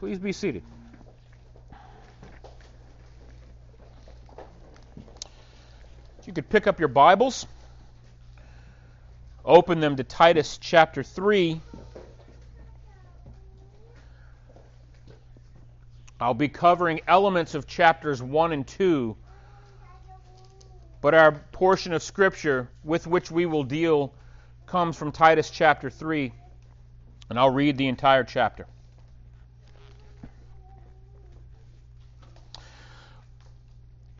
Please be seated. You could pick up your Bibles, open them to Titus chapter 3. I'll be covering elements of chapters 1 and 2, but our portion of Scripture with which we will deal comes from Titus chapter 3, and I'll read the entire chapter.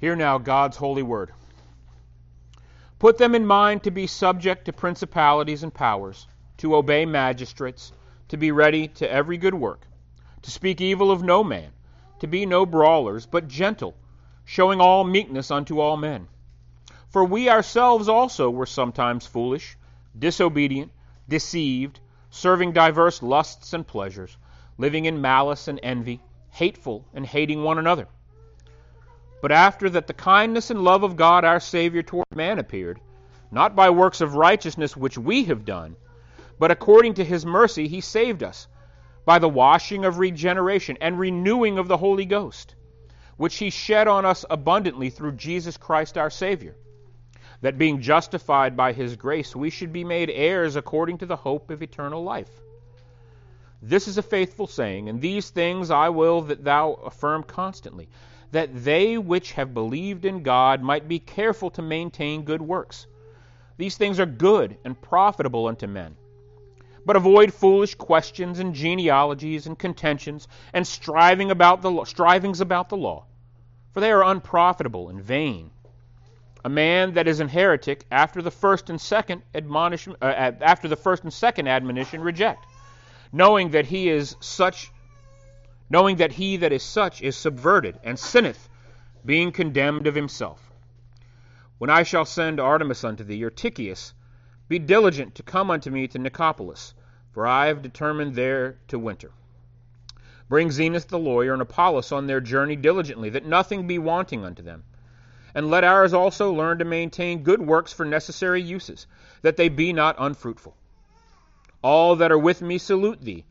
Hear now God's holy word. Put them in mind to be subject to principalities and powers, to obey magistrates, to be ready to every good work, to speak evil of no man, to be no brawlers, but gentle, showing all meekness unto all men. For we ourselves also were sometimes foolish, disobedient, deceived, serving diverse lusts and pleasures, living in malice and envy, hateful and hating one another. But after that the kindness and love of God our Savior toward man appeared, not by works of righteousness which we have done, but according to his mercy he saved us, by the washing of regeneration and renewing of the Holy Ghost, which he shed on us abundantly through Jesus Christ our Savior, that being justified by his grace we should be made heirs according to the hope of eternal life. This is a faithful saying, and these things I will that thou affirm constantly that they which have believed in God might be careful to maintain good works. These things are good and profitable unto men. But avoid foolish questions and genealogies and contentions and striving about the strivings about the law, for they are unprofitable and vain. A man that is an heretic after the first and second admonition, uh, after the first and second admonition reject, knowing that he is such knowing that he that is such is subverted and sinneth, being condemned of himself. When I shall send Artemas unto thee, or Tychicus, be diligent to come unto me to Nicopolis, for I have determined there to winter. Bring Zenas the lawyer and Apollos on their journey diligently, that nothing be wanting unto them. And let ours also learn to maintain good works for necessary uses, that they be not unfruitful. All that are with me salute thee.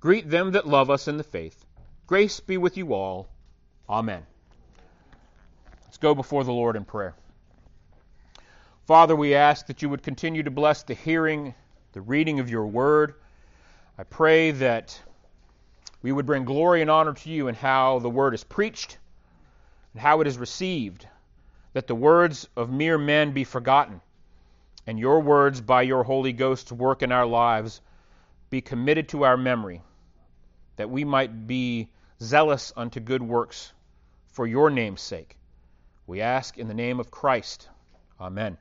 Greet them that love us in the faith. Grace be with you all. Amen. Let's go before the Lord in prayer. Father, we ask that you would continue to bless the hearing, the reading of your word. I pray that we would bring glory and honor to you in how the word is preached and how it is received, that the words of mere men be forgotten, and your words by your Holy Ghost's work in our lives be committed to our memory, that we might be zealous unto good works for your name's sake. We ask in the name of Christ. Amen.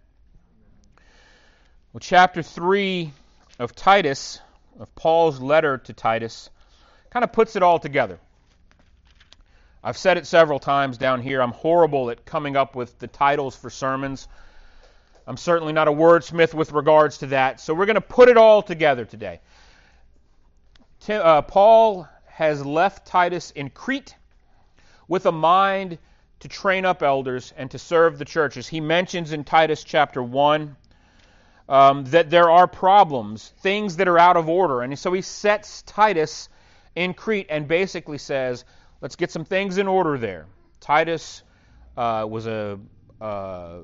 Well, chapter 3 of Titus, of Paul's letter to Titus, kind of puts it all together. I've said it several times down here. I'm horrible at coming up with the titles for sermons. I'm certainly not a wordsmith with regards to that. So we're going to put it all together today. Tim, uh, Paul has left Titus in Crete with a mind to train up elders and to serve the churches. He mentions in Titus chapter 1 um, that there are problems, things that are out of order. And so he sets Titus in Crete and basically says, let's get some things in order there. Titus uh, was a uh,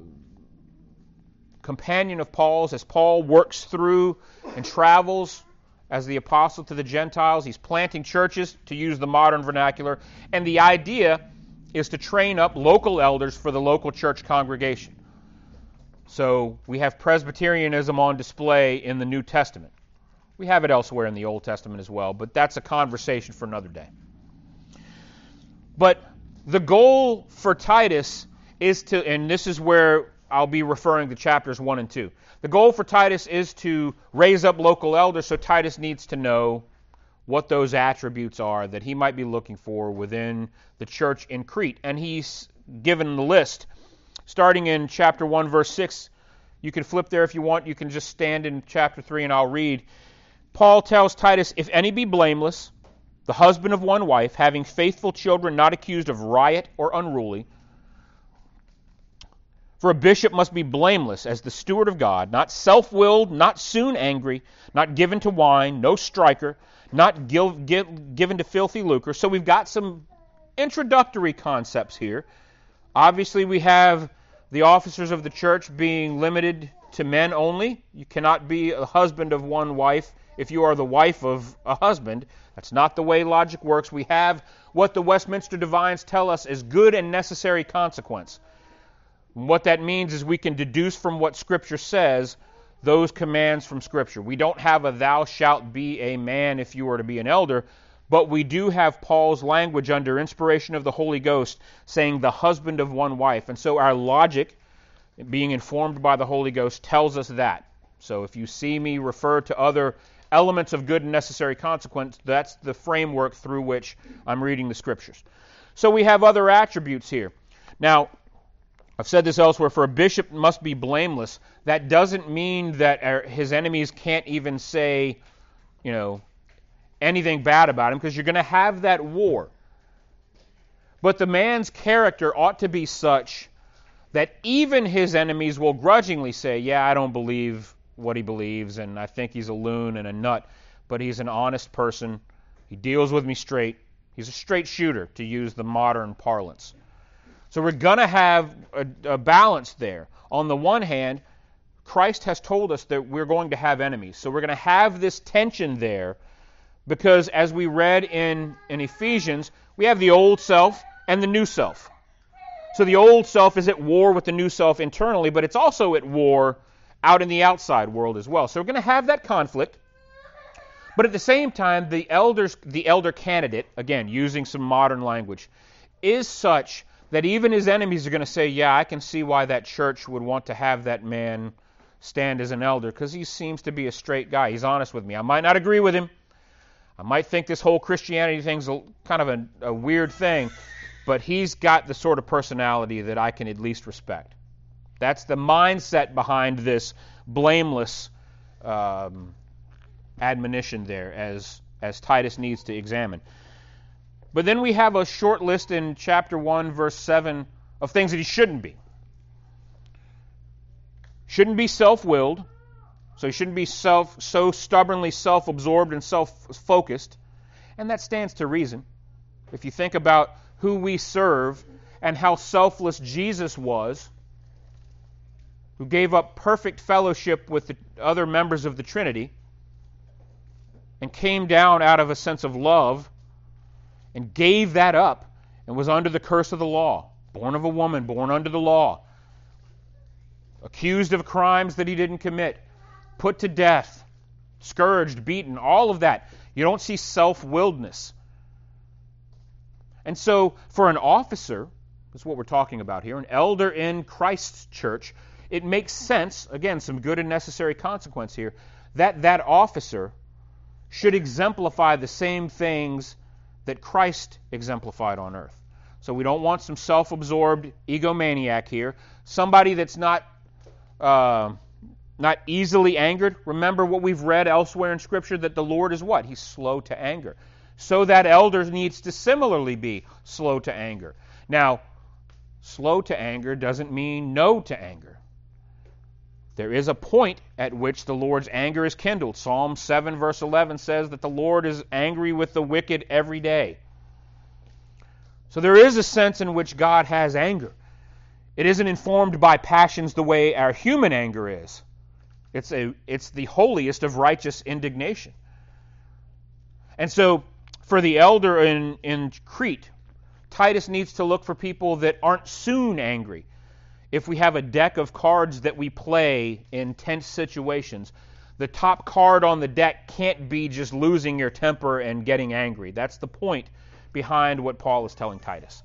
companion of Paul's as Paul works through and travels as the apostle to the Gentiles. He's planting churches, to use the modern vernacular. And the idea is to train up local elders for the local church congregation. So we have Presbyterianism on display in the New Testament. We have it elsewhere in the Old Testament as well, but that's a conversation for another day. But the goal for Titus is to, and this is where I'll be referring to chapters 1 and 2. The goal for Titus is to raise up local elders, so Titus needs to know what those attributes are that he might be looking for within the church in Crete. And he's given the list. Starting in chapter 1, verse 6, you can flip there if you want. You can just stand in chapter 3 and I'll read. Paul tells Titus, If any be blameless, the husband of one wife, having faithful children, not accused of riot or unruly, for a bishop must be blameless as the steward of God, not self willed, not soon angry, not given to wine, no striker, not give, give, given to filthy lucre. So we've got some introductory concepts here. Obviously, we have the officers of the church being limited to men only. You cannot be a husband of one wife if you are the wife of a husband. That's not the way logic works. We have what the Westminster Divines tell us is good and necessary consequence. What that means is we can deduce from what Scripture says those commands from Scripture. We don't have a thou shalt be a man if you are to be an elder, but we do have Paul's language under inspiration of the Holy Ghost saying the husband of one wife. And so our logic, being informed by the Holy Ghost, tells us that. So if you see me refer to other elements of good and necessary consequence, that's the framework through which I'm reading the Scriptures. So we have other attributes here. Now, I've said this elsewhere for a bishop must be blameless. That doesn't mean that er, his enemies can't even say, you know, anything bad about him because you're going to have that war. But the man's character ought to be such that even his enemies will grudgingly say, Yeah, I don't believe what he believes, and I think he's a loon and a nut, but he's an honest person. He deals with me straight. He's a straight shooter, to use the modern parlance. So we're going to have a, a balance there. On the one hand, Christ has told us that we're going to have enemies. So we're going to have this tension there because as we read in, in Ephesians, we have the old self and the new self. So the old self is at war with the new self internally, but it's also at war out in the outside world as well. So we're going to have that conflict. But at the same time, the elders, the elder candidate, again using some modern language, is such that even his enemies are going to say, "Yeah, I can see why that church would want to have that man stand as an elder because he seems to be a straight guy. He's honest with me. I might not agree with him, I might think this whole Christianity thing's a, kind of a, a weird thing, but he's got the sort of personality that I can at least respect. That's the mindset behind this blameless um, admonition there, as as Titus needs to examine. But then we have a short list in chapter 1, verse 7, of things that he shouldn't be. Shouldn't be self willed, so he shouldn't be self, so stubbornly self absorbed and self focused. And that stands to reason. If you think about who we serve and how selfless Jesus was, who gave up perfect fellowship with the other members of the Trinity and came down out of a sense of love and gave that up and was under the curse of the law, born of a woman, born under the law, accused of crimes that he didn't commit, put to death, scourged, beaten, all of that. You don't see self willedness. And so, for an officer, that's what we're talking about here, an elder in Christ's church, it makes sense, again, some good and necessary consequence here, that that officer should exemplify the same things that Christ exemplified on earth. So we don't want some self absorbed egomaniac here, somebody that's not. Uh, not easily angered. Remember what we've read elsewhere in Scripture that the Lord is what? He's slow to anger. So that elder needs to similarly be slow to anger. Now, slow to anger doesn't mean no to anger. There is a point at which the Lord's anger is kindled. Psalm 7, verse 11 says that the Lord is angry with the wicked every day. So there is a sense in which God has anger. It isn't informed by passions the way our human anger is. It's, a, it's the holiest of righteous indignation. And so, for the elder in, in Crete, Titus needs to look for people that aren't soon angry. If we have a deck of cards that we play in tense situations, the top card on the deck can't be just losing your temper and getting angry. That's the point behind what Paul is telling Titus.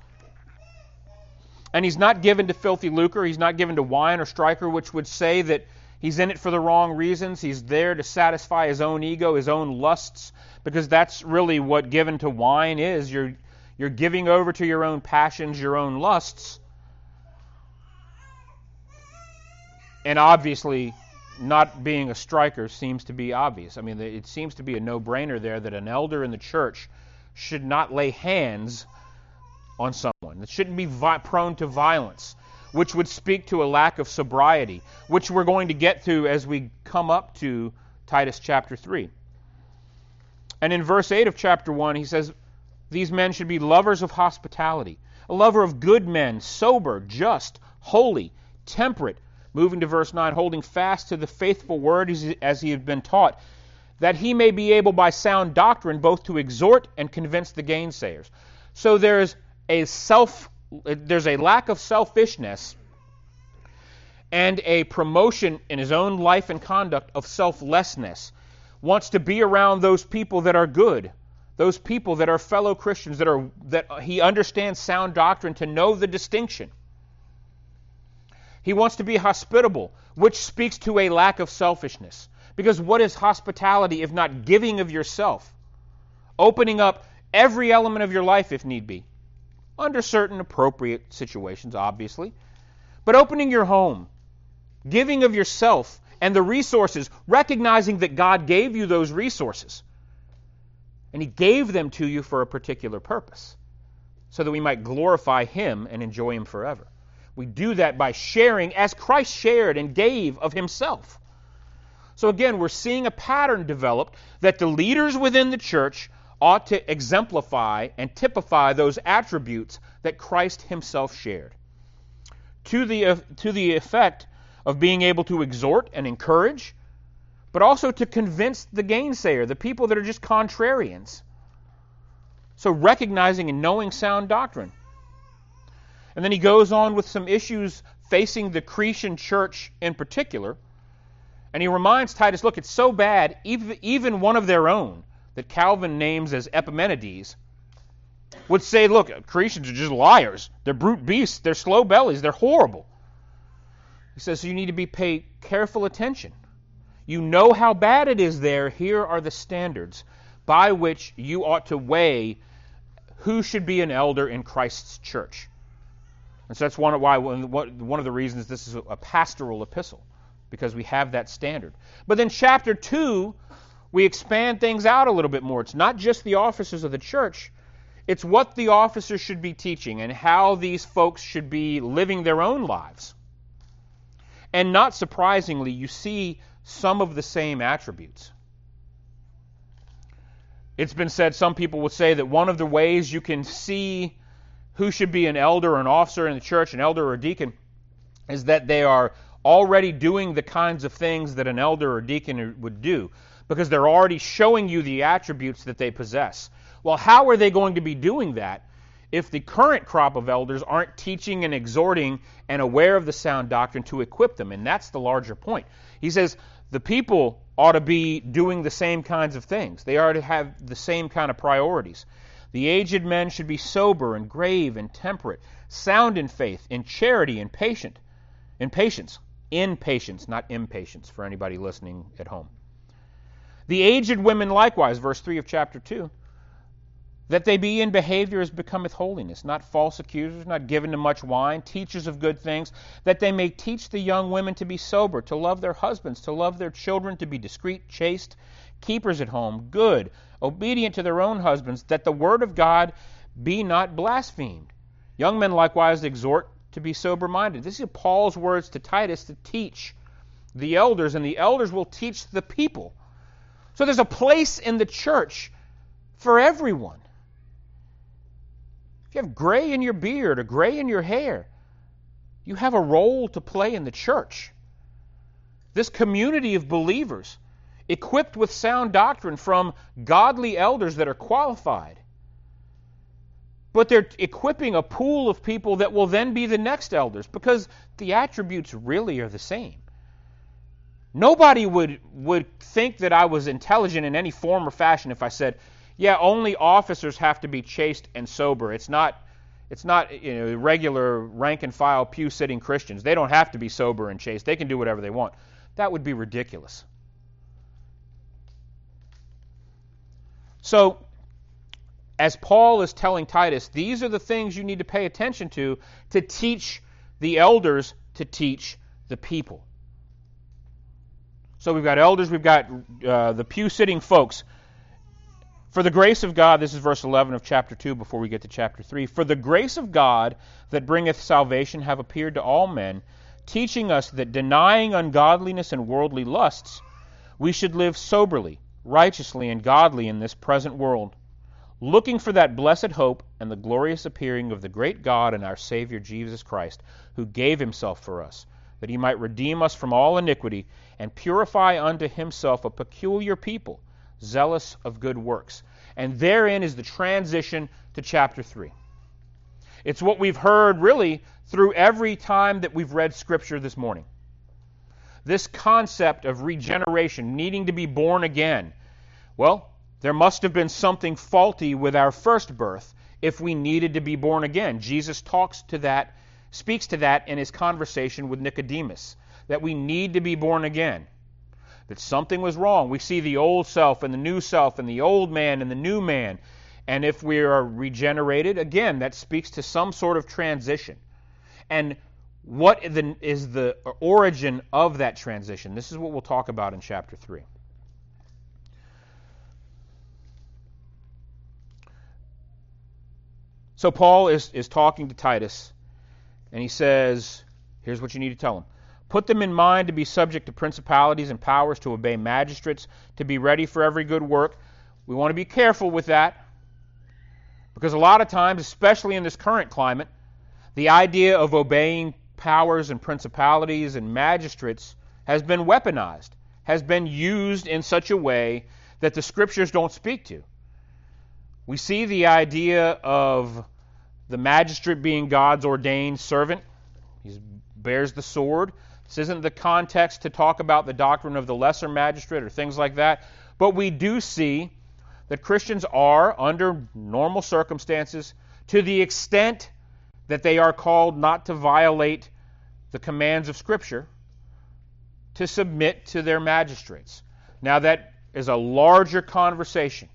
And he's not given to filthy lucre, he's not given to wine or striker, which would say that He's in it for the wrong reasons. He's there to satisfy his own ego, his own lusts, because that's really what given to wine is. You're, you're giving over to your own passions, your own lusts. And obviously, not being a striker seems to be obvious. I mean, it seems to be a no brainer there that an elder in the church should not lay hands on someone. It shouldn't be vi- prone to violence which would speak to a lack of sobriety, which we're going to get to as we come up to Titus chapter 3. And in verse 8 of chapter 1, he says, These men should be lovers of hospitality, a lover of good men, sober, just, holy, temperate. Moving to verse 9, holding fast to the faithful word as he had been taught, that he may be able by sound doctrine both to exhort and convince the gainsayers. So there's a self there's a lack of selfishness and a promotion in his own life and conduct of selflessness. Wants to be around those people that are good, those people that are fellow Christians that are that he understands sound doctrine to know the distinction. He wants to be hospitable, which speaks to a lack of selfishness. Because what is hospitality if not giving of yourself? Opening up every element of your life if need be. Under certain appropriate situations, obviously. But opening your home, giving of yourself and the resources, recognizing that God gave you those resources. And He gave them to you for a particular purpose, so that we might glorify Him and enjoy Him forever. We do that by sharing as Christ shared and gave of Himself. So again, we're seeing a pattern developed that the leaders within the church ought to exemplify and typify those attributes that Christ himself shared. To the, uh, to the effect of being able to exhort and encourage, but also to convince the gainsayer, the people that are just contrarians. So recognizing and knowing sound doctrine. And then he goes on with some issues facing the Cretan church in particular and he reminds Titus, look, it's so bad, even one of their own, that Calvin names as Epimenides, would say, look, Cretans are just liars. They're brute beasts. They're slow bellies. They're horrible. He says, so you need to be pay careful attention. You know how bad it is there. Here are the standards by which you ought to weigh who should be an elder in Christ's church. And so that's one of why one of the reasons this is a pastoral epistle because we have that standard. But then, chapter 2, we expand things out a little bit more. It's not just the officers of the church, it's what the officers should be teaching and how these folks should be living their own lives. And not surprisingly, you see some of the same attributes. It's been said, some people would say that one of the ways you can see who should be an elder or an officer in the church, an elder or a deacon, is that they are already doing the kinds of things that an elder or deacon would do because they're already showing you the attributes that they possess. Well, how are they going to be doing that if the current crop of elders aren't teaching and exhorting and aware of the sound doctrine to equip them? And that's the larger point. He says the people ought to be doing the same kinds of things, they ought to have the same kind of priorities. The aged men should be sober and grave and temperate, sound in faith, in charity and patient, in patience in patience, not impatience, for anybody listening at home. The aged women likewise, verse 3 of chapter 2, that they be in behavior as becometh holiness, not false accusers, not given to much wine, teachers of good things, that they may teach the young women to be sober, to love their husbands, to love their children, to be discreet, chaste, keepers at home, good, obedient to their own husbands, that the word of God be not blasphemed. Young men likewise exhort to be sober minded. This is Paul's words to Titus to teach the elders, and the elders will teach the people. So there's a place in the church for everyone. If you have gray in your beard or gray in your hair, you have a role to play in the church. This community of believers, equipped with sound doctrine from godly elders that are qualified, but they're equipping a pool of people that will then be the next elders because the attributes really are the same. Nobody would, would think that I was intelligent in any form or fashion if I said, yeah, only officers have to be chaste and sober. It's not, it's not you know, regular rank and file pew sitting Christians. They don't have to be sober and chaste. They can do whatever they want. That would be ridiculous. So as Paul is telling Titus, these are the things you need to pay attention to to teach the elders to teach the people. So we've got elders, we've got uh, the pew sitting folks. For the grace of God, this is verse 11 of chapter 2 before we get to chapter 3. For the grace of God that bringeth salvation have appeared to all men, teaching us that denying ungodliness and worldly lusts, we should live soberly righteously and godly in this present world, looking for that blessed hope and the glorious appearing of the great God and our Savior Jesus Christ, who gave himself for us, that he might redeem us from all iniquity and purify unto himself a peculiar people, zealous of good works. And therein is the transition to chapter 3. It's what we've heard really through every time that we've read Scripture this morning. This concept of regeneration, needing to be born again. Well, there must have been something faulty with our first birth if we needed to be born again. Jesus talks to that, speaks to that in his conversation with Nicodemus, that we need to be born again. That something was wrong. We see the old self and the new self and the old man and the new man. And if we are regenerated, again, that speaks to some sort of transition. And what is the origin of that transition? This is what we'll talk about in chapter 3. So Paul is, is talking to Titus, and he says, Here's what you need to tell him. Put them in mind to be subject to principalities and powers, to obey magistrates, to be ready for every good work. We want to be careful with that because a lot of times, especially in this current climate, the idea of obeying powers and principalities and magistrates has been weaponized, has been used in such a way that the scriptures don't speak to. We see the idea of the magistrate being God's ordained servant. He bears the sword. This isn't the context to talk about the doctrine of the lesser magistrate or things like that. But we do see that Christians are, under normal circumstances, to the extent that they are called not to violate the commands of Scripture, to submit to their magistrates. Now, that is a larger conversation.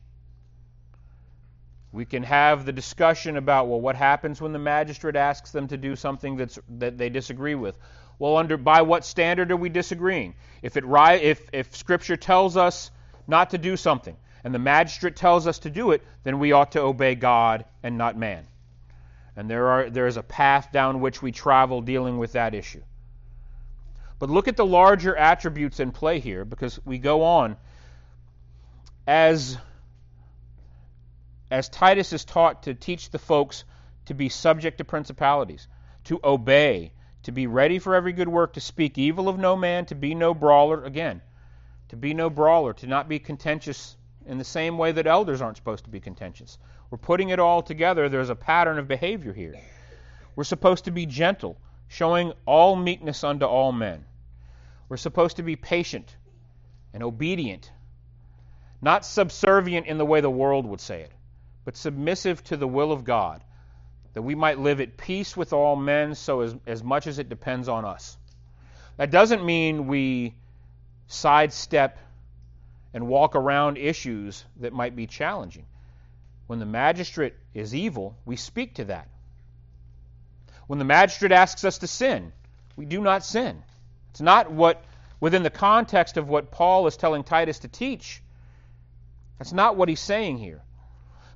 We can have the discussion about, well, what happens when the magistrate asks them to do something that's, that they disagree with? Well, under by what standard are we disagreeing? If, it, if, if Scripture tells us not to do something, and the magistrate tells us to do it, then we ought to obey God and not man. And there, are, there is a path down which we travel dealing with that issue. But look at the larger attributes in play here, because we go on. As as Titus is taught to teach the folks to be subject to principalities, to obey, to be ready for every good work, to speak evil of no man, to be no brawler, again, to be no brawler, to not be contentious in the same way that elders aren't supposed to be contentious. We're putting it all together. There's a pattern of behavior here. We're supposed to be gentle, showing all meekness unto all men. We're supposed to be patient and obedient, not subservient in the way the world would say it but submissive to the will of God, that we might live at peace with all men so as, as much as it depends on us. That doesn't mean we sidestep and walk around issues that might be challenging. When the magistrate is evil, we speak to that. When the magistrate asks us to sin, we do not sin. It's not what, within the context of what Paul is telling Titus to teach, that's not what he's saying here.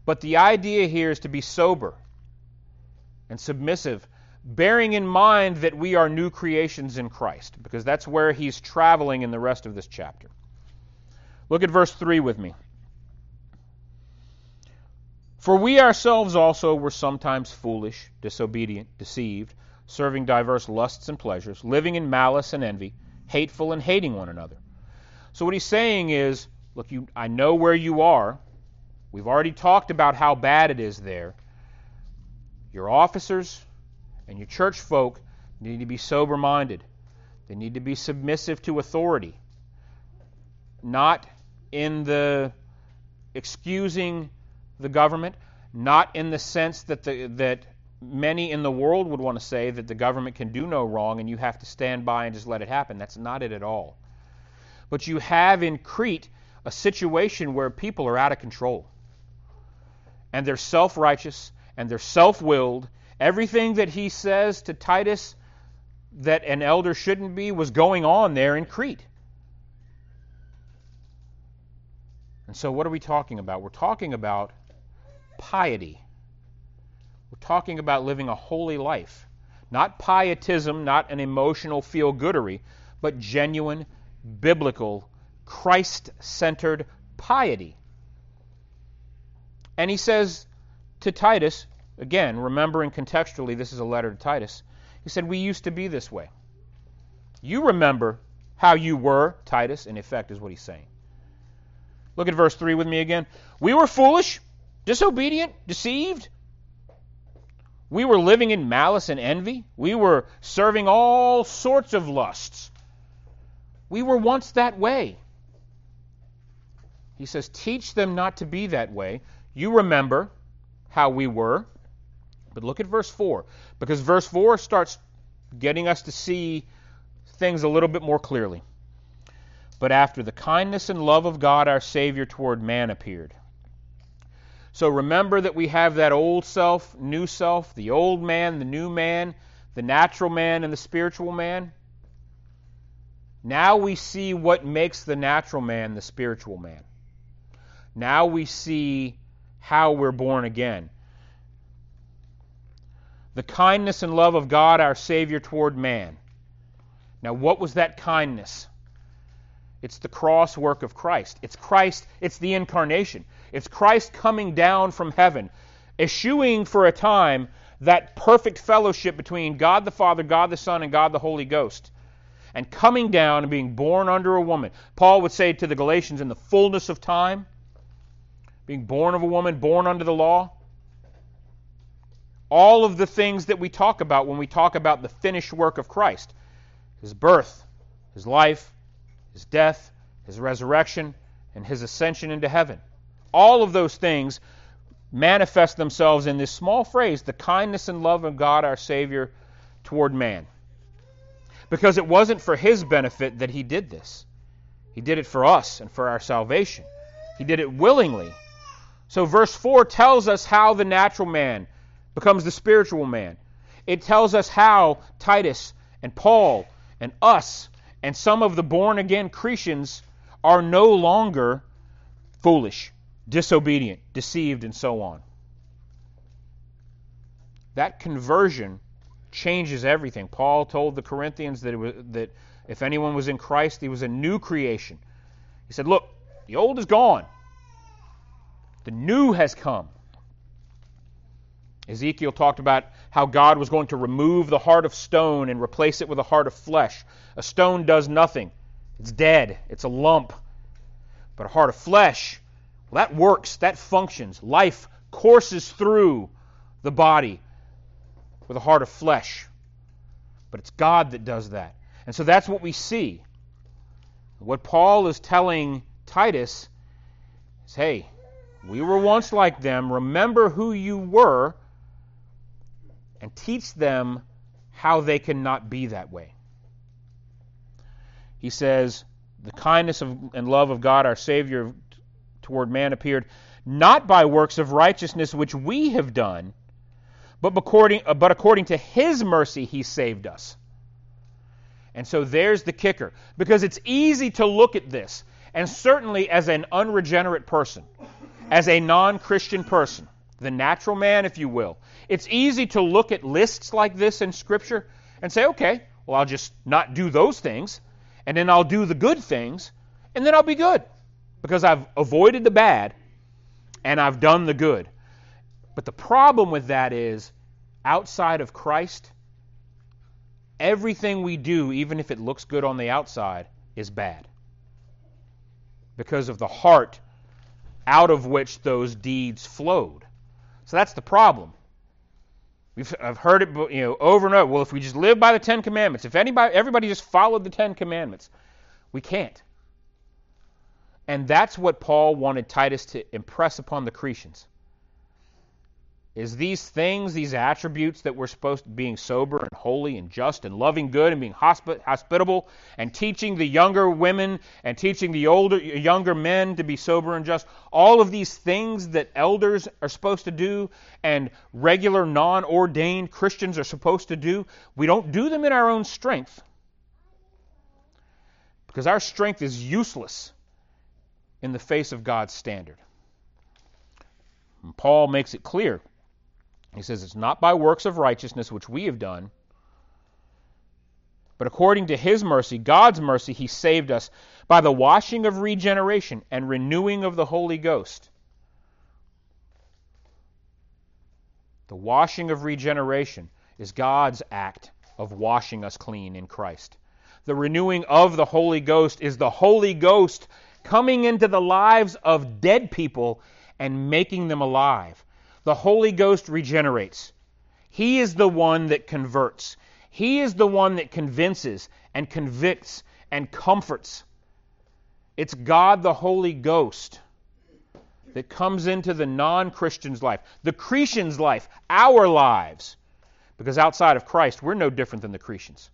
But the idea here is to be sober and submissive, bearing in mind that we are new creations in Christ, because that's where he's traveling in the rest of this chapter. Look at verse 3 with me. For we ourselves also were sometimes foolish, disobedient, deceived, serving diverse lusts and pleasures, living in malice and envy, hateful and hating one another. So what he's saying is, look, you, I know where you are. We've already talked about how bad it is there. Your officers and your church folk need to be sober minded. They need to be submissive to authority. Not in the excusing the government, not in the sense that, the, that many in the world would want to say that the government can do no wrong and you have to stand by and just let it happen. That's not it at all. But you have in Crete a situation where people are out of control and they're self righteous and they're self willed. Everything that he says to Titus that an elder shouldn't be was going on there in Crete. And so, what are we talking about? We're talking about piety. We're talking about living a holy life. Not pietism, not an emotional feel goodery, but genuine, biblical, Christ centered, piety. And he says to Titus, again, remembering contextually this is a letter to Titus, he said, We used to be this way. You remember how you were, Titus, in effect, is what he's saying. Look at verse 3 with me again. We were foolish, disobedient, deceived. We were living in malice and envy. We were serving all sorts of lusts. We were once that way. He says, Teach them not to be that way. You remember how we were. But look at verse 4, because verse 4 starts getting us to see things a little bit more clearly. But after the kindness and love of God our Savior toward man appeared. So remember that we have that old self, new self, the old man, the new man, the natural man, and the spiritual man. Now we see what makes the natural man the spiritual man. Now we see how we're born again. The kindness and love of God our Savior toward man. Now, what was that kindness? It's the cross work of Christ. It's Christ, it's the incarnation. It's Christ coming down from heaven, eschewing for a time that perfect fellowship between God the Father, God the Son, and God the Holy Ghost, and coming down and being born under a woman. Paul would say to the Galatians, in the fullness of time, being born of a woman, born under the law. All of the things that we talk about when we talk about the finished work of Christ his birth, his life, his death, his resurrection, and his ascension into heaven. All of those things manifest themselves in this small phrase the kindness and love of God our Savior toward man. Because it wasn't for his benefit that he did this, he did it for us and for our salvation. He did it willingly. So, verse 4 tells us how the natural man becomes the spiritual man. It tells us how Titus and Paul and us and some of the born again Christians are no longer foolish, disobedient, deceived, and so on. That conversion changes everything. Paul told the Corinthians that, was, that if anyone was in Christ, he was a new creation. He said, Look, the old is gone, the new has come. Ezekiel talked about how God was going to remove the heart of stone and replace it with a heart of flesh. A stone does nothing, it's dead, it's a lump. But a heart of flesh, well, that works, that functions. Life courses through the body with a heart of flesh. But it's God that does that. And so that's what we see. What Paul is telling Titus is hey, we were once like them. Remember who you were and teach them how they cannot be that way. He says, The kindness of, and love of God our Savior toward man appeared not by works of righteousness which we have done, but according, uh, but according to His mercy He saved us. And so there's the kicker. Because it's easy to look at this, and certainly as an unregenerate person, as a non Christian person, the natural man, if you will, it's easy to look at lists like this in Scripture and say, okay, well, I'll just not do those things, and then I'll do the good things, and then I'll be good because I've avoided the bad and I've done the good. But the problem with that is, outside of Christ, everything we do, even if it looks good on the outside, is bad. Because of the heart out of which those deeds flowed. So that's the problem. We've, I've heard it you know, over and over. Well, if we just live by the Ten Commandments, if anybody, everybody just followed the Ten Commandments, we can't. And that's what Paul wanted Titus to impress upon the Cretans is these things, these attributes that we're supposed to being sober and holy and just and loving good and being hospitable and teaching the younger women and teaching the older younger men to be sober and just all of these things that elders are supposed to do and regular non-ordained Christians are supposed to do we don't do them in our own strength. Because our strength is useless in the face of God's standard. And Paul makes it clear he says, It's not by works of righteousness which we have done, But according to his mercy, God's mercy, he saved us by the washing of regeneration and renewing of the Holy Ghost. The washing of regeneration is God's act of washing us clean in Christ. The renewing of the Holy Ghost is the Holy Ghost coming into the lives of dead people and making them alive. The Holy Ghost regenerates. He is the one that converts. He is the one that convinces and convicts and comforts. It's God the Holy Ghost that comes into the non Christian's life, the Cretan's life, our lives. Because outside of Christ, we're no different than the Cretans.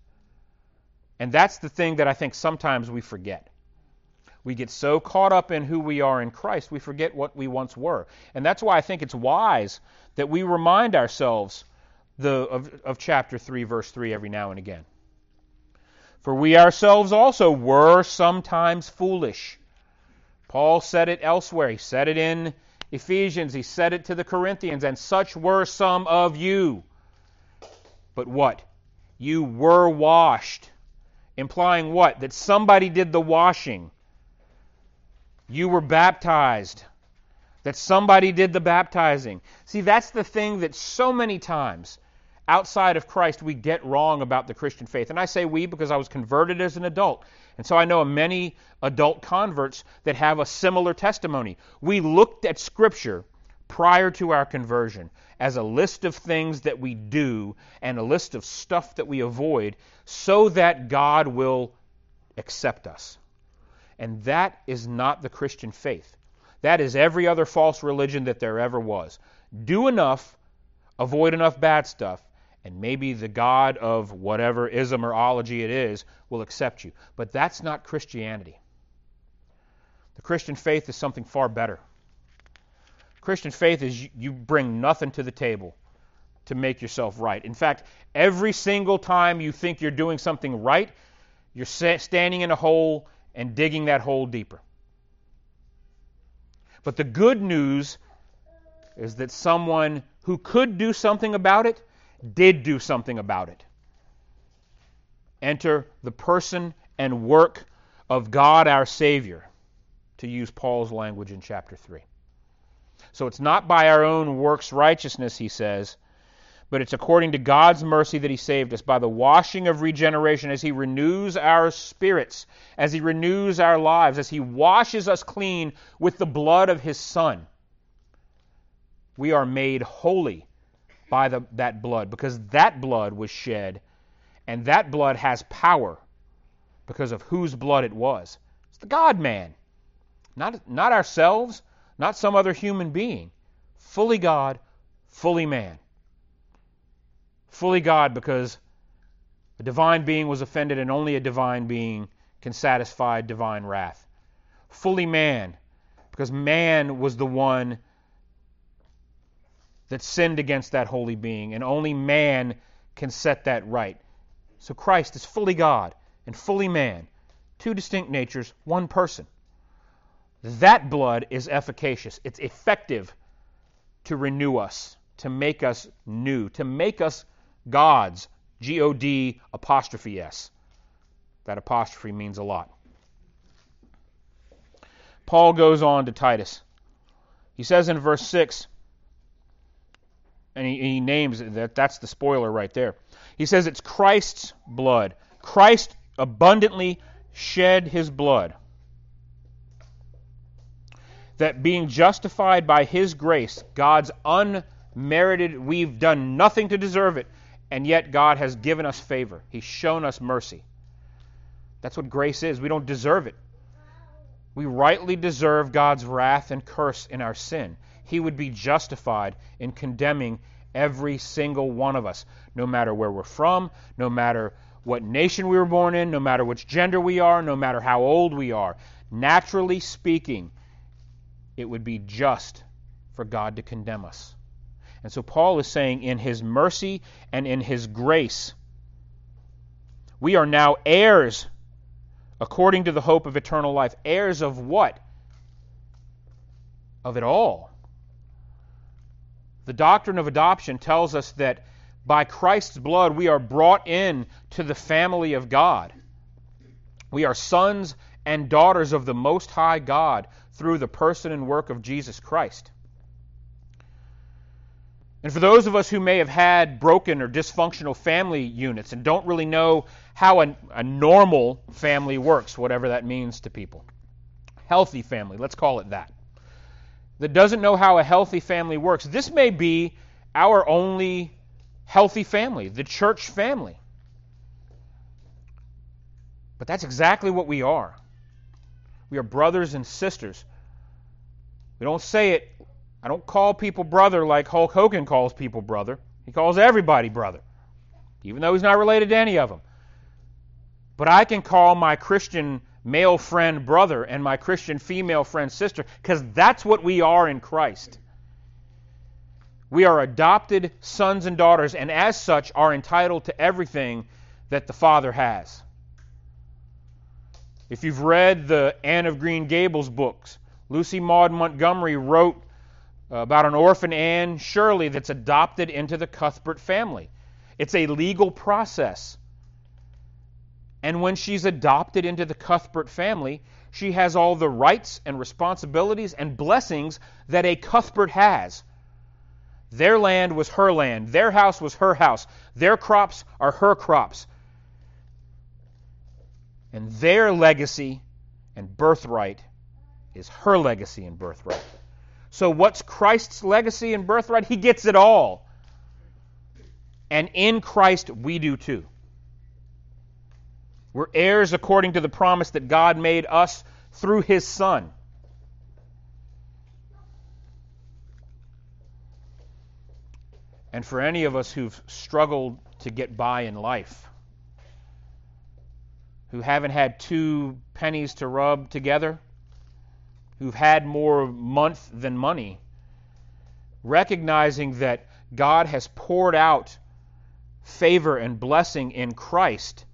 And that's the thing that I think sometimes we forget. We get so caught up in who we are in Christ, we forget what we once were. And that's why I think it's wise that we remind ourselves the, of, of chapter 3, verse 3 every now and again. For we ourselves also were sometimes foolish. Paul said it elsewhere. He said it in Ephesians. He said it to the Corinthians. And such were some of you. But what? You were washed. Implying what? That somebody did the washing. You were baptized. That somebody did the baptizing. See, that's the thing that so many times outside of Christ we get wrong about the Christian faith. And I say we because I was converted as an adult. And so I know many adult converts that have a similar testimony. We looked at Scripture prior to our conversion as a list of things that we do and a list of stuff that we avoid so that God will accept us. And that is not the Christian faith. That is every other false religion that there ever was. Do enough, avoid enough bad stuff, and maybe the God of whatever ism or ology it is will accept you. But that's not Christianity. The Christian faith is something far better. Christian faith is you bring nothing to the table to make yourself right. In fact, every single time you think you're doing something right, you're standing in a hole and digging that hole deeper. But the good news is that someone who could do something about it did do something about it. Enter the person and work of God our Savior, to use Paul's language in chapter 3. So it's not by our own works righteousness, he says, but it's according to God's mercy that He saved us by the washing of regeneration as He renews our spirits, as He renews our lives, as He washes us clean with the blood of His Son. We are made holy by the, that blood because that blood was shed and that blood has power because of whose blood it was. It's the God man, not, not ourselves, not some other human being. Fully God, fully man. Fully God because a divine being was offended and only a divine being can satisfy divine wrath. Fully man because man was the one that sinned against that holy being, and only man can set that right. So Christ is fully God and fully man, two distinct natures, one person. That blood is efficacious, it's effective to renew us, to make us new, to make us gods. G O D apostrophe S. That apostrophe means a lot. Paul goes on to Titus. He says in verse 6, and he, he names that that's the spoiler right there. He says it's Christ's blood. Christ abundantly shed his blood. That being justified by his grace, God's unmerited, we've done nothing to deserve it, and yet God has given us favor. He's shown us mercy. That's what grace is. We don't deserve it. We rightly deserve God's wrath and curse in our sin he would be justified in condemning every single one of us, no matter where we're from, no matter what nation we were born in, no matter which gender we are, no matter how old we are. Naturally speaking, it would be just for God to condemn us. And so Paul is saying, in his mercy and in his grace, we are now heirs according to the hope of eternal life. Heirs of what? Of it all. The doctrine of adoption tells us that by Christ's blood, we are brought in to the family of God. We are sons and daughters of the Most High God through the person and work of Jesus Christ. And for those of us who may have had broken or dysfunctional family units and don't really know how a, a, normal family works, whatever that means to people, healthy family, let's call it that, that doesn't know how a healthy family works, this may be our only healthy family, the church family. But that's exactly what we are. We are brothers and sisters. We don't say it, I don't call people brother like Hulk Hogan calls people brother. He calls everybody brother, even though he's not related to any of them. But I can call my Christian male friend brother and my Christian female friend sister because that's what we are in Christ. We are adopted sons and daughters, and as such are entitled to everything that the Father has. If you've read the Anne of Green Gables books, Lucy Maud Montgomery wrote Uh, about an orphan Anne Shirley that's adopted into the Cuthbert family. It's a legal process. And when she's adopted into the Cuthbert family, she has all the rights and responsibilities and blessings that a Cuthbert has. Their land was her land. Their house was her house. Their crops are her crops. And their legacy and birthright is her legacy and birthright. So, what's Christ's legacy and birthright? He gets it all. And in Christ, we do too. We're heirs according to the promise that God made us through His Son. And for any of us who've struggled to get by in life, who haven't had two pennies to rub together, who've had more month than money, recognizing that God has poured out favor and blessing in Christ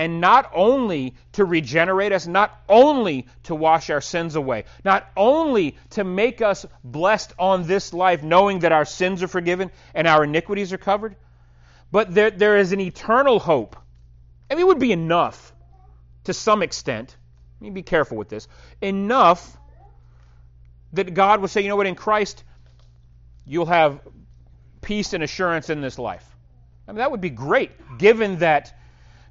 and not only to regenerate us, not only to wash our sins away, not only to make us blessed on this life, knowing that our sins are forgiven and our iniquities are covered, but there, there is an eternal hope. I mean, it would be enough to some extent. Let me be careful with this. Enough that God would say, you know what, in Christ, you'll have peace and assurance in this life. I mean, that would be great, given that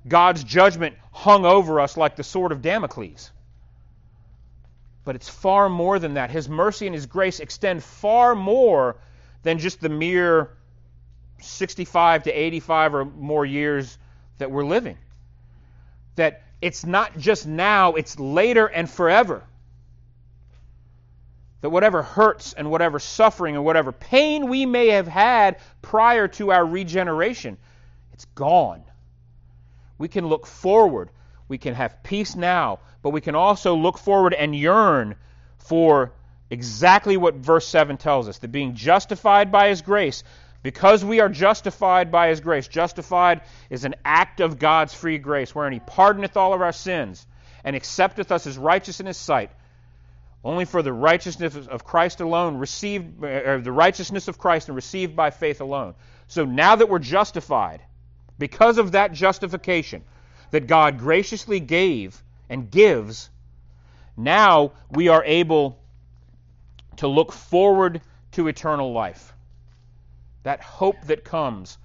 God's judgment hung over us like the sword of Damocles. But it's far more than that. His mercy and His grace extend far more than just the mere 65 to 85 or more years that we're living. That it's not just now, it's later and forever. That whatever hurts and whatever suffering and whatever pain we may have had prior to our regeneration, it's gone. We can look forward. We can have peace now, but we can also look forward and yearn for exactly what verse 7 tells us that being justified by His grace, because we are justified by His grace, justified is an act of God's free grace, wherein He pardoneth all of our sins and accepteth us as righteous in His sight. Only for the righteousness of Christ alone, received, or the righteousness of Christ and received by faith alone. So now that we're justified, because of that justification that God graciously gave and gives, now we are able to look forward to eternal life. That hope that comes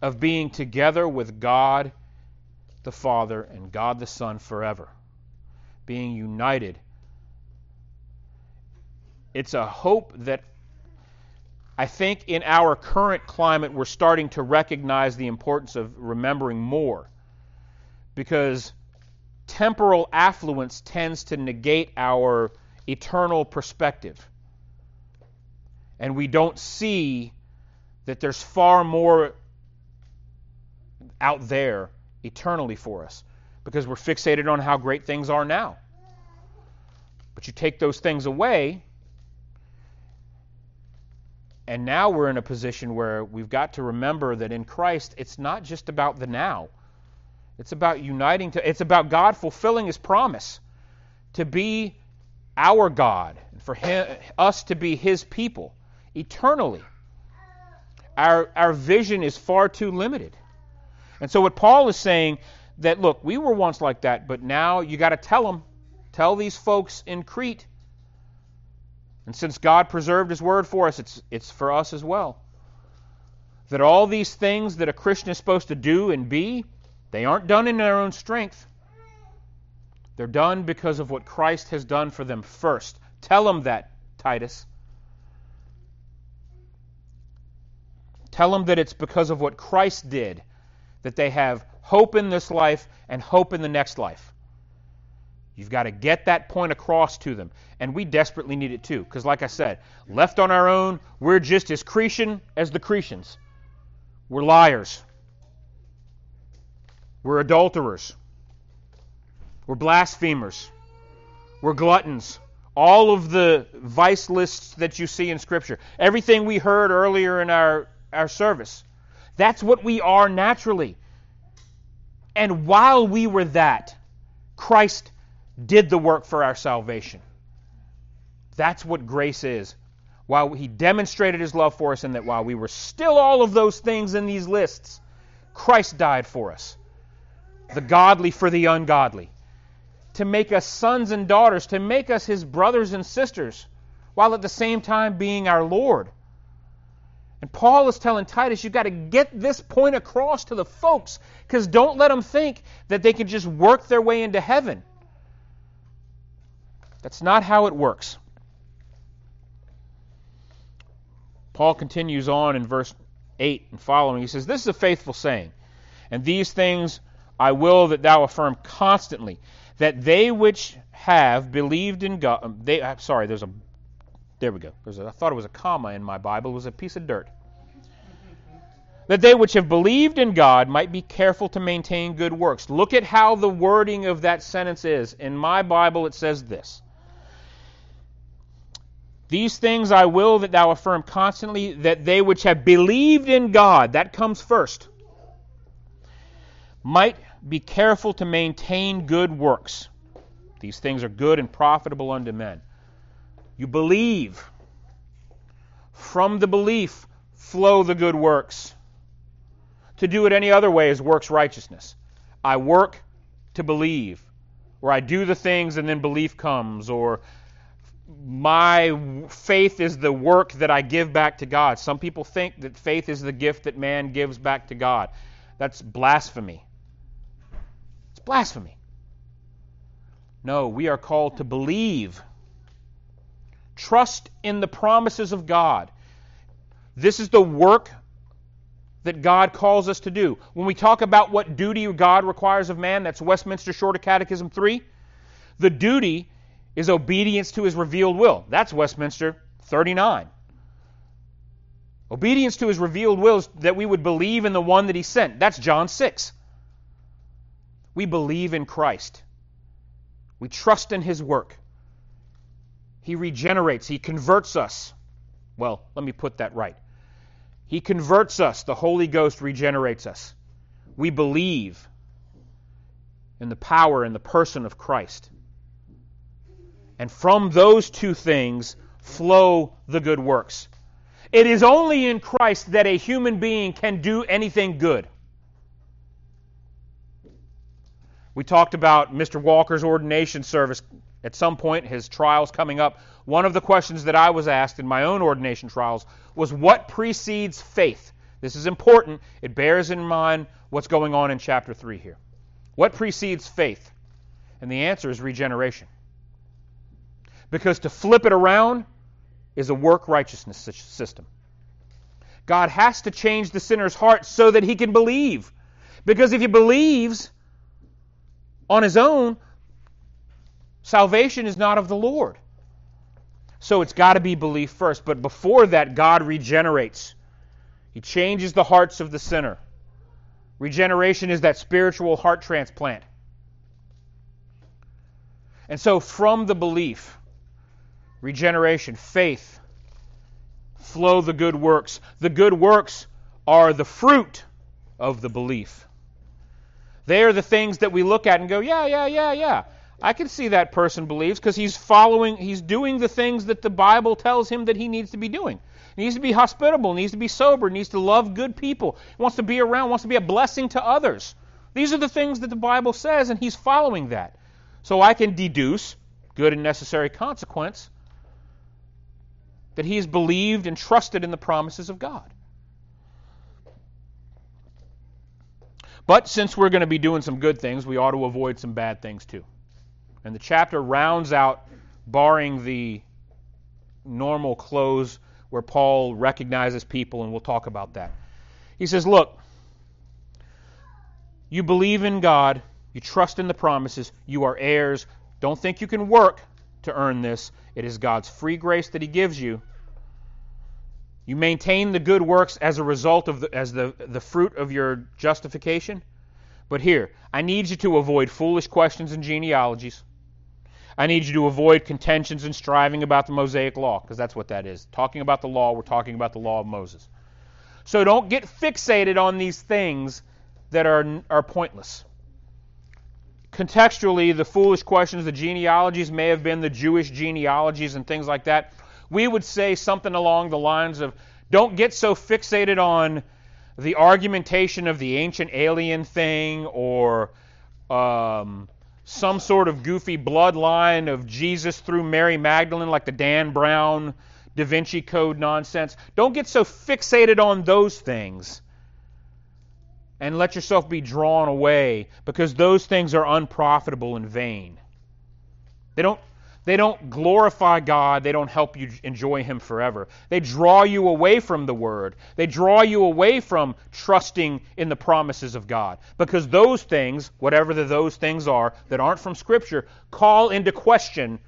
of being together with God the Father and God the Son forever, being united. It's a hope that I think in our current climate, we're starting to recognize the importance of remembering more because temporal affluence tends to negate our eternal perspective. And we don't see that there's far more out there eternally for us because we're fixated on how great things are now. But you take those things away, and now we're in a position where we've got to remember that in Christ, it's not just about the now. It's about uniting to it's about God fulfilling his promise to be our God and for him, us to be his people eternally. our, our vision is far too limited. And so what Paul is saying that look, we were once like that, but now you got to tell them, tell these folks in Crete. And since God preserved his word for us, it's it's for us as well. That all these things that a Christian is supposed to do and be, they aren't done in their own strength. They're done because of what Christ has done for them first. Tell them that, Titus. Tell them that it's because of what Christ did that they have hope in this life and hope in the next life. You've got to get that point across to them. And we desperately need it too. Because, like I said, left on our own, we're just as Cretan as the Cretans. We're liars. We're adulterers. We're blasphemers. We're gluttons. All of the vice lists that you see in Scripture. Everything we heard earlier in our, our service. That's what we are naturally. And while we were that, Christ did the work for our salvation. That's what grace is. While he demonstrated his love for us, and that while we were still all of those things in these lists, Christ died for us. The godly for the ungodly. To make us sons and daughters, to make us his brothers and sisters, while at the same time being our Lord. And Paul is telling Titus, you've got to get this point across to the folks, because don't let them think that they can just work their way into heaven. That's not how it works. Paul continues on in verse 8 and following. He says, This is a faithful saying, and these things I will that thou affirm constantly, that they which have believed in God. Um, they, sorry, there's a. There we go. A, I thought it was a comma in my Bible. It was a piece of dirt. That they which have believed in God might be careful to maintain good works. Look at how the wording of that sentence is. In my Bible, it says this these things I will that thou affirm constantly, that they which have believed in God, that comes first, might be careful to maintain good works. These things are good and profitable unto men. You believe. From the belief flow the good works. To do it any other way is works righteousness. I work to believe, or I do the things and then belief comes, or my faith is the work that I give back to God. Some people think that faith is the gift that man gives back to God. That's blasphemy. It's blasphemy. No, we are called to believe. Trust in the promises of God. This is the work that God calls us to do. When we talk about what duty God requires of man, that's Westminster Shorter Catechism 3. The duty is obedience to his revealed will. That's Westminster 39. Obedience to his revealed will is that we would believe in the one that he sent. That's John 6. We believe in Christ. We trust in his work. He regenerates, he converts us. Well, let me put that right. He converts us, the Holy Ghost regenerates us. We believe in the power and the person of Christ. And from those two things flow the good works. It is only in Christ that a human being can do anything good. We talked about Mr. Walker's ordination service at some point, his trials coming up. One of the questions that I was asked in my own ordination trials was what precedes faith? This is important. It bears in mind what's going on in chapter 3 here. What precedes faith? And the answer is regeneration. Because to flip it around is a work righteousness system. God has to change the sinner's heart so that he can believe. Because if he believes on his own, salvation is not of the Lord. So it's got to be belief first. But before that, God regenerates. He changes the hearts of the sinner. Regeneration is that spiritual heart transplant. And so, from the belief, regeneration, faith, flow the good works. The good works are the fruit of the belief. They are the things that we look at and go, yeah, yeah, yeah, yeah. I can see that person believes because he's following, he's doing the things that the Bible tells him that he needs to be doing. He needs to be hospitable, needs to be sober, needs to love good people, wants to be around, wants to be a blessing to others. These are the things that the Bible says, and he's following that. So I can deduce, good and necessary consequence, that he has believed and trusted in the promises of God. But since we're going to be doing some good things, we ought to avoid some bad things too. And the chapter rounds out, barring the normal close where Paul recognizes people, and we'll talk about that. He says, Look, you believe in God, you trust in the promises, you are heirs. Don't think you can work to earn this. It is God's free grace that He gives you. You maintain the good works as a result of the, as the, the fruit of your justification. But here, I need you to avoid foolish questions and genealogies. I need you to avoid contentions and striving about the Mosaic law, because that's what that is. Talking about the law, we're talking about the law of Moses. So don't get fixated on these things that are, are pointless. Contextually, the foolish questions, the genealogies may have been the Jewish genealogies and things like that. We would say something along the lines of don't get so fixated on the argumentation of the ancient alien thing or um, some sort of goofy bloodline of Jesus through Mary Magdalene, like the Dan Brown Da Vinci Code nonsense. Don't get so fixated on those things and let yourself be drawn away because those things are unprofitable and vain. They don't they don't glorify God. They don't help you enjoy Him forever. They draw you away from the Word. They draw you away from trusting in the promises of God. Because those things, whatever the, those things are that aren't from Scripture, call into question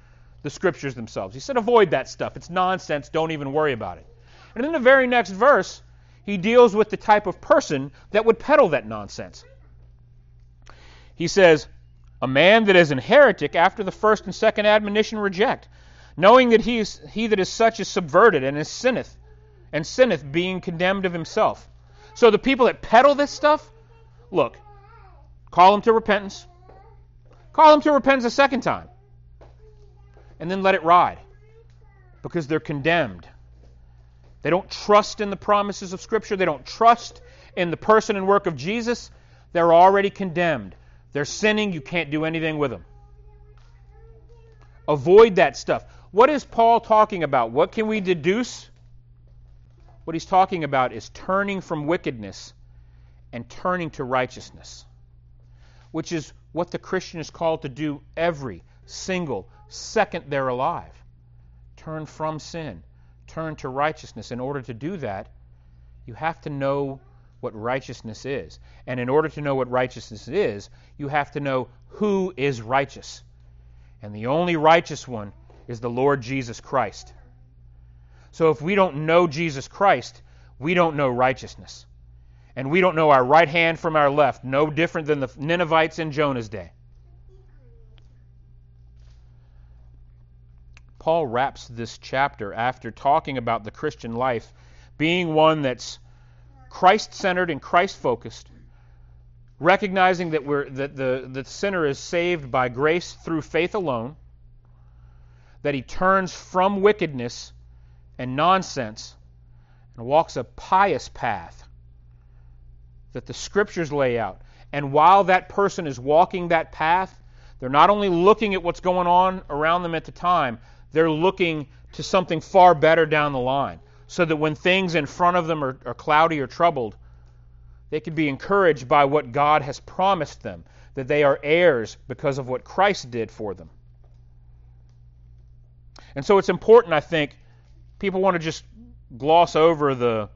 the Scriptures themselves. He said, avoid that stuff. It's nonsense. Don't even worry about it. And in the very next verse, he deals with the type of person that would peddle that nonsense. He says, a man that is an heretic after the first and second admonition reject, knowing that he, is, he that is such is subverted and is sinneth, and sinneth being condemned of himself. So the people that peddle this stuff, look, call them to repentance. Call them to repentance a second time. And then let it ride. Because they're condemned. They don't trust in the promises of Scripture. They don't trust in the person and work of Jesus. They're already condemned. They're sinning. You can't do anything with them. Avoid that stuff. What is Paul talking about? What can we deduce? What he's talking about is turning from wickedness and turning to righteousness, which is what the Christian is called to do every single second they're alive. Turn from sin, turn to righteousness. In order to do that, you have to know what righteousness is. And in order to know what righteousness is, you have to know who is righteous. And the only righteous one is the Lord Jesus Christ. So if we don't know Jesus Christ, we don't know righteousness. And we don't know our right hand from our left, no different than the Ninevites in Jonah's day. Paul wraps this chapter after talking about the Christian life being one that's Christ centered and Christ focused, recognizing that, we're, that the, the sinner is saved by grace through faith alone, that he turns from wickedness and nonsense and walks a pious path that the scriptures lay out. And while that person is walking that path, they're not only looking at what's going on around them at the time, they're looking to something far better down the line so that when things in front of them are, are cloudy or troubled, they can be encouraged by what God has promised them, that they are heirs because of what Christ did for them. And so it's important, I think, people want to just gloss over the,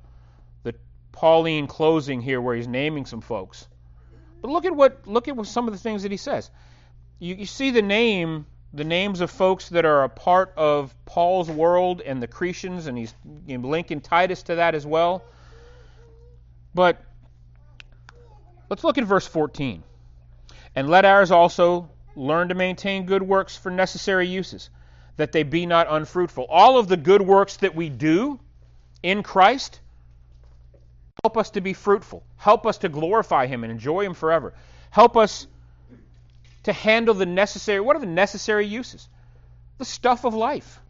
the Pauline closing here where he's naming some folks. But look at what look at what some of the things that he says. You, you see the name the names of folks that are a part of Paul's world and the Cretans, and he's linking Titus to that as well. But let's look at verse 14. And let ours also learn to maintain good works for necessary uses, that they be not unfruitful. All of the good works that we do in Christ help us to be fruitful, help us to glorify Him and enjoy Him forever, help us to handle the necessary, what are the necessary uses? The stuff of life.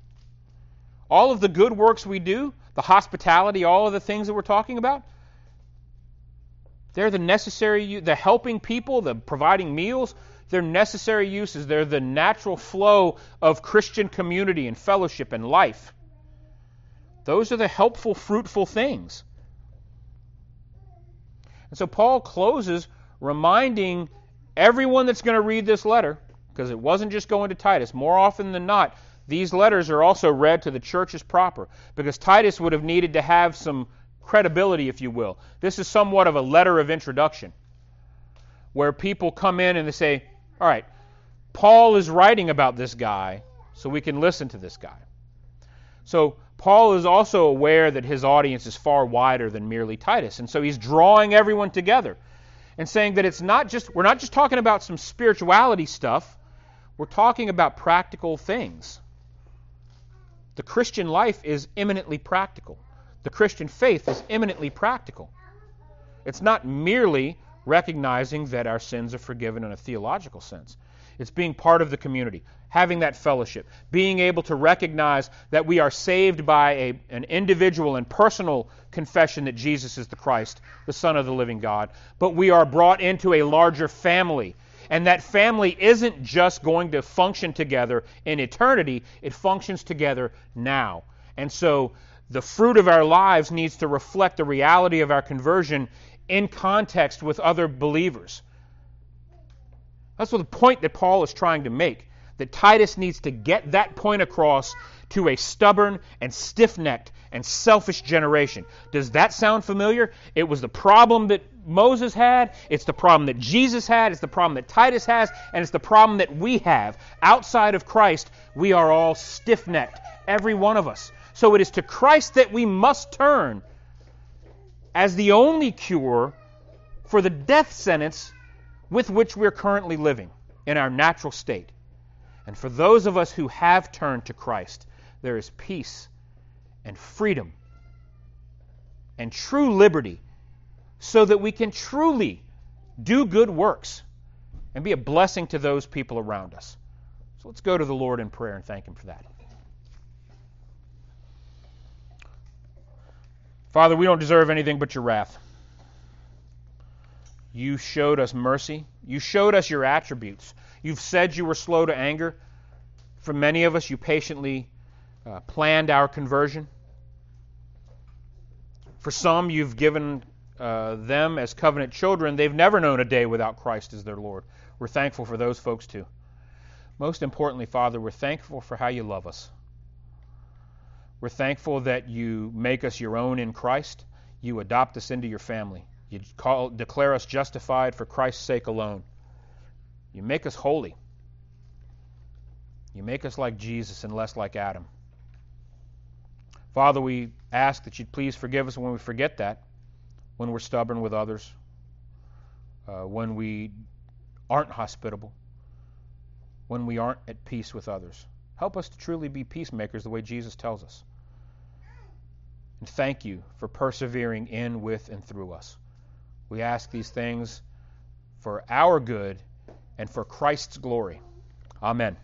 All of the good works we do, the hospitality, all of the things that we're talking about. They're the necessary, the helping people, the providing meals. They're necessary uses. They're the natural flow of Christian community and fellowship and life. Those are the helpful, fruitful things. And so Paul closes reminding everyone that's going to read this letter, because it wasn't just going to Titus, more often than not, these letters are also read to the churches proper, because Titus would have needed to have some credibility, if you will. This is somewhat of a letter of introduction, where people come in and they say, All right, Paul is writing about this guy, so we can listen to this guy. So Paul is also aware that his audience is far wider than merely Titus, and so he's drawing everyone together and saying that it's not just we're not just talking about some spirituality stuff, we're talking about practical things. The Christian life is eminently practical. The Christian faith is eminently practical. It's not merely recognizing that our sins are forgiven in a theological sense. It's being part of the community, having that fellowship, being able to recognize that we are saved by a, an individual and personal confession that Jesus is the Christ, the Son of the living God, but we are brought into a larger family. And that family isn't just going to function together in eternity, it functions together now. And so the fruit of our lives needs to reflect the reality of our conversion in context with other believers. That's the point that Paul is trying to make. That Titus needs to get that point across to a stubborn and stiff necked and selfish generation. Does that sound familiar? It was the problem that Moses had, it's the problem that Jesus had, it's the problem that Titus has, and it's the problem that we have. Outside of Christ, we are all stiff necked, every one of us. So it is to Christ that we must turn as the only cure for the death sentence with which we're currently living in our natural state. And for those of us who have turned to Christ, there is peace and freedom and true liberty so that we can truly do good works and be a blessing to those people around us. So let's go to the Lord in prayer and thank Him for that. Father, we don't deserve anything but your wrath. You showed us mercy. You showed us your attributes. You've said you were slow to anger. For many of us, you patiently uh, planned our conversion. For some, you've given uh, them as covenant children. They've never known a day without Christ as their Lord. We're thankful for those folks too. Most importantly, Father, we're thankful for how you love us. We're thankful that you make us your own in Christ. You adopt us into your family. You call, declare us justified for Christ's sake alone. You make us holy. You make us like Jesus and less like Adam. Father, we ask that you'd please forgive us when we forget that, when we're stubborn with others, uh, when we aren't hospitable, when we aren't at peace with others. Help us to truly be peacemakers the way Jesus tells us. And thank you for persevering in, with, and through us. We ask these things for our good and for Christ's glory. Amen.